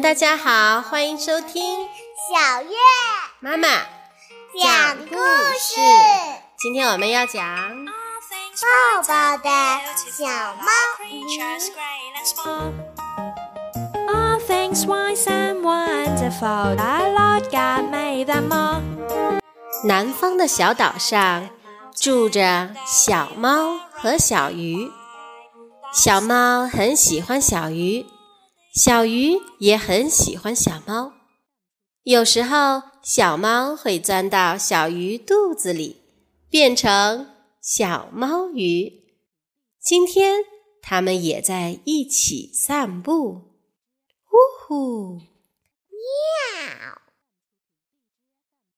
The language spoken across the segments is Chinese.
大家好，欢迎收听小月妈妈讲故事。今天我们要讲抱抱的小猫。啊，Thanks, white and wonderful. The Lord got made them all. 南方的小岛上住着小猫和小鱼，小猫很喜欢小鱼。小鱼也很喜欢小猫，有时候小猫会钻到小鱼肚子里，变成小猫鱼。今天它们也在一起散步。呼呼，喵！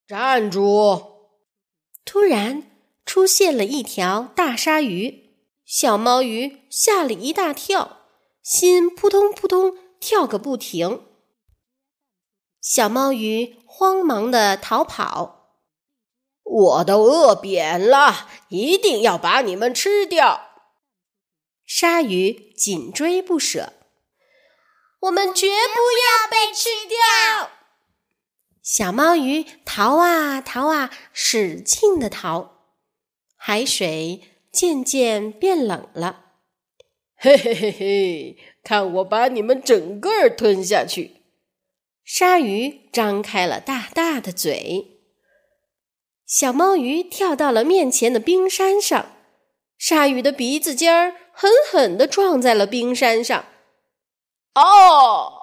站住！突然出现了一条大鲨鱼，小猫鱼吓了一大跳，心扑通扑通。跳个不停，小猫鱼慌忙的逃跑。我都饿扁了，一定要把你们吃掉！鲨鱼紧追不舍。我们绝不要被吃掉！小猫鱼逃啊逃啊，使劲的逃。海水渐渐变冷了。嘿嘿嘿嘿，看我把你们整个儿吞下去！鲨鱼张开了大大的嘴，小猫鱼跳到了面前的冰山上，鲨鱼的鼻子尖儿狠狠的撞在了冰山上，哦，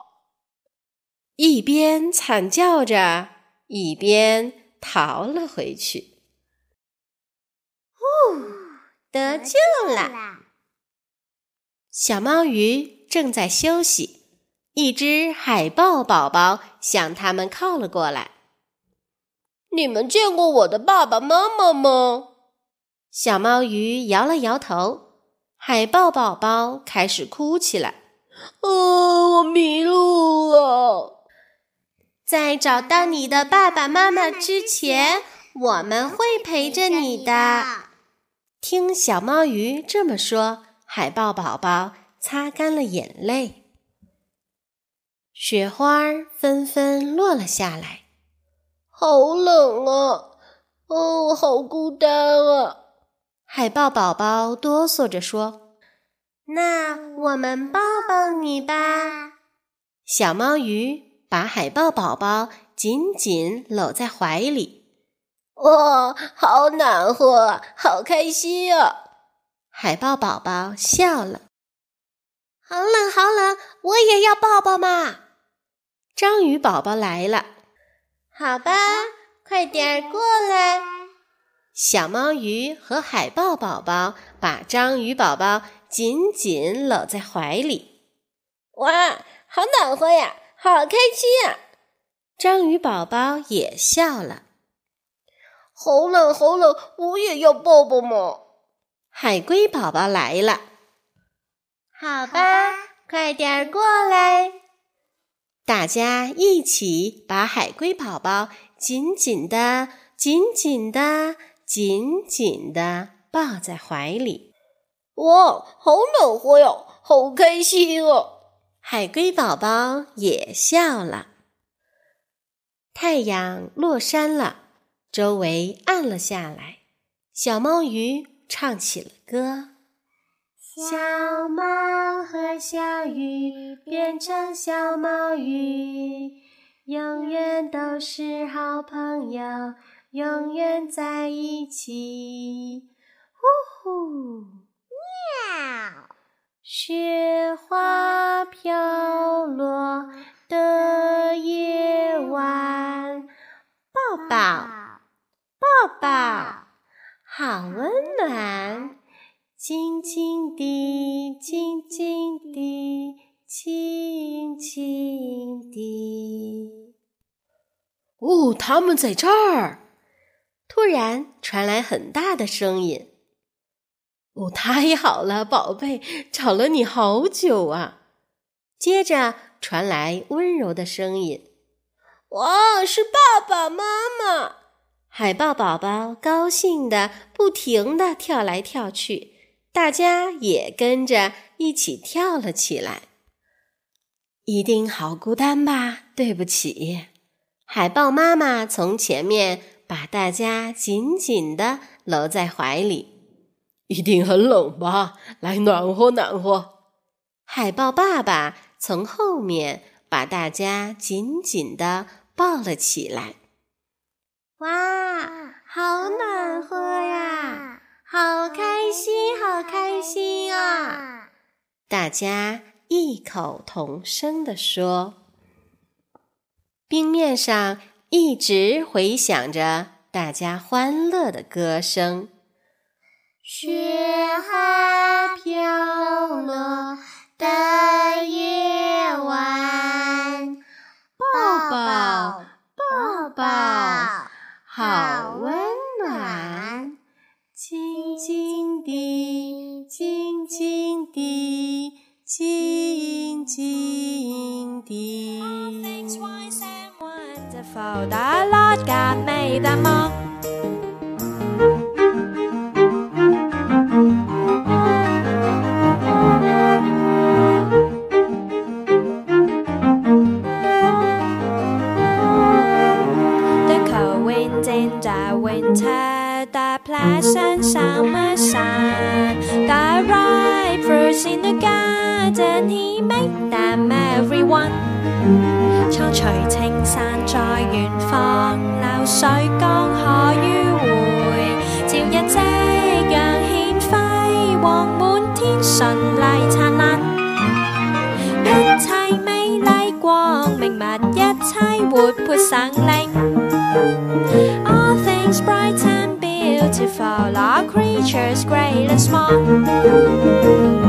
一边惨叫着，一边逃了回去。哦，得救了！小猫鱼正在休息，一只海豹宝宝向他们靠了过来。你们见过我的爸爸妈妈吗？小猫鱼摇了摇头。海豹宝宝开始哭起来：“哦，我迷路了！在找到你的爸爸妈妈之前，我们会陪着你的。”听小猫鱼这么说。海豹宝宝擦干了眼泪，雪花纷纷落了下来。好冷啊！哦，好孤单啊！海豹宝宝哆嗦着说：“那我们抱抱你吧。”小猫鱼把海豹宝宝紧紧搂在怀里。哦，好暖和，好开心啊！海豹宝宝笑了，好冷好冷，我也要抱抱嘛！章鱼宝宝来了，好吧，快点过来！小猫鱼和海豹宝宝把章鱼宝宝紧紧搂在怀里，哇，好暖和呀，好开心呀！章鱼宝宝也笑了，好冷好冷，我也要抱抱嘛！海龟宝宝来了，好吧，快点过来！大家一起把海龟宝宝紧紧的、紧紧的、紧紧的抱在怀里。哇，好暖和哟，好开心哦！海龟宝宝也笑了。太阳落山了，周围暗了下来，小猫鱼。唱起了歌，小猫和小鱼变成小猫鱼，永远都是好朋友，永远在一起。呼呼，喵，雪花飘。轻轻的。哦，他们在这儿！突然传来很大的声音。哦，太好了，宝贝，找了你好久啊！接着传来温柔的声音：“哇，是爸爸妈妈！”海豹宝宝高兴的不停的跳来跳去。大家也跟着一起跳了起来。一定好孤单吧？对不起，海豹妈妈从前面把大家紧紧的搂在怀里。一定很冷吧？来暖和暖和。海豹爸爸从后面把大家紧紧的抱了起来。哇，好暖和呀！大家异口同声地说：“冰面上一直回响着大家欢乐的歌声。”雪花飘落的夜晚，抱抱，抱抱，好温 The cold in the winter, the pleasant summer sun, the ripe fruits in the garden bird and he made them every one。蒼翠青山在遠方，流水江河迂迴，照日夕陽獻輝煌滿天，順麗燦爛，一切美麗光明物，一切活潑生靈。All things bright and beautiful all creatures great and small。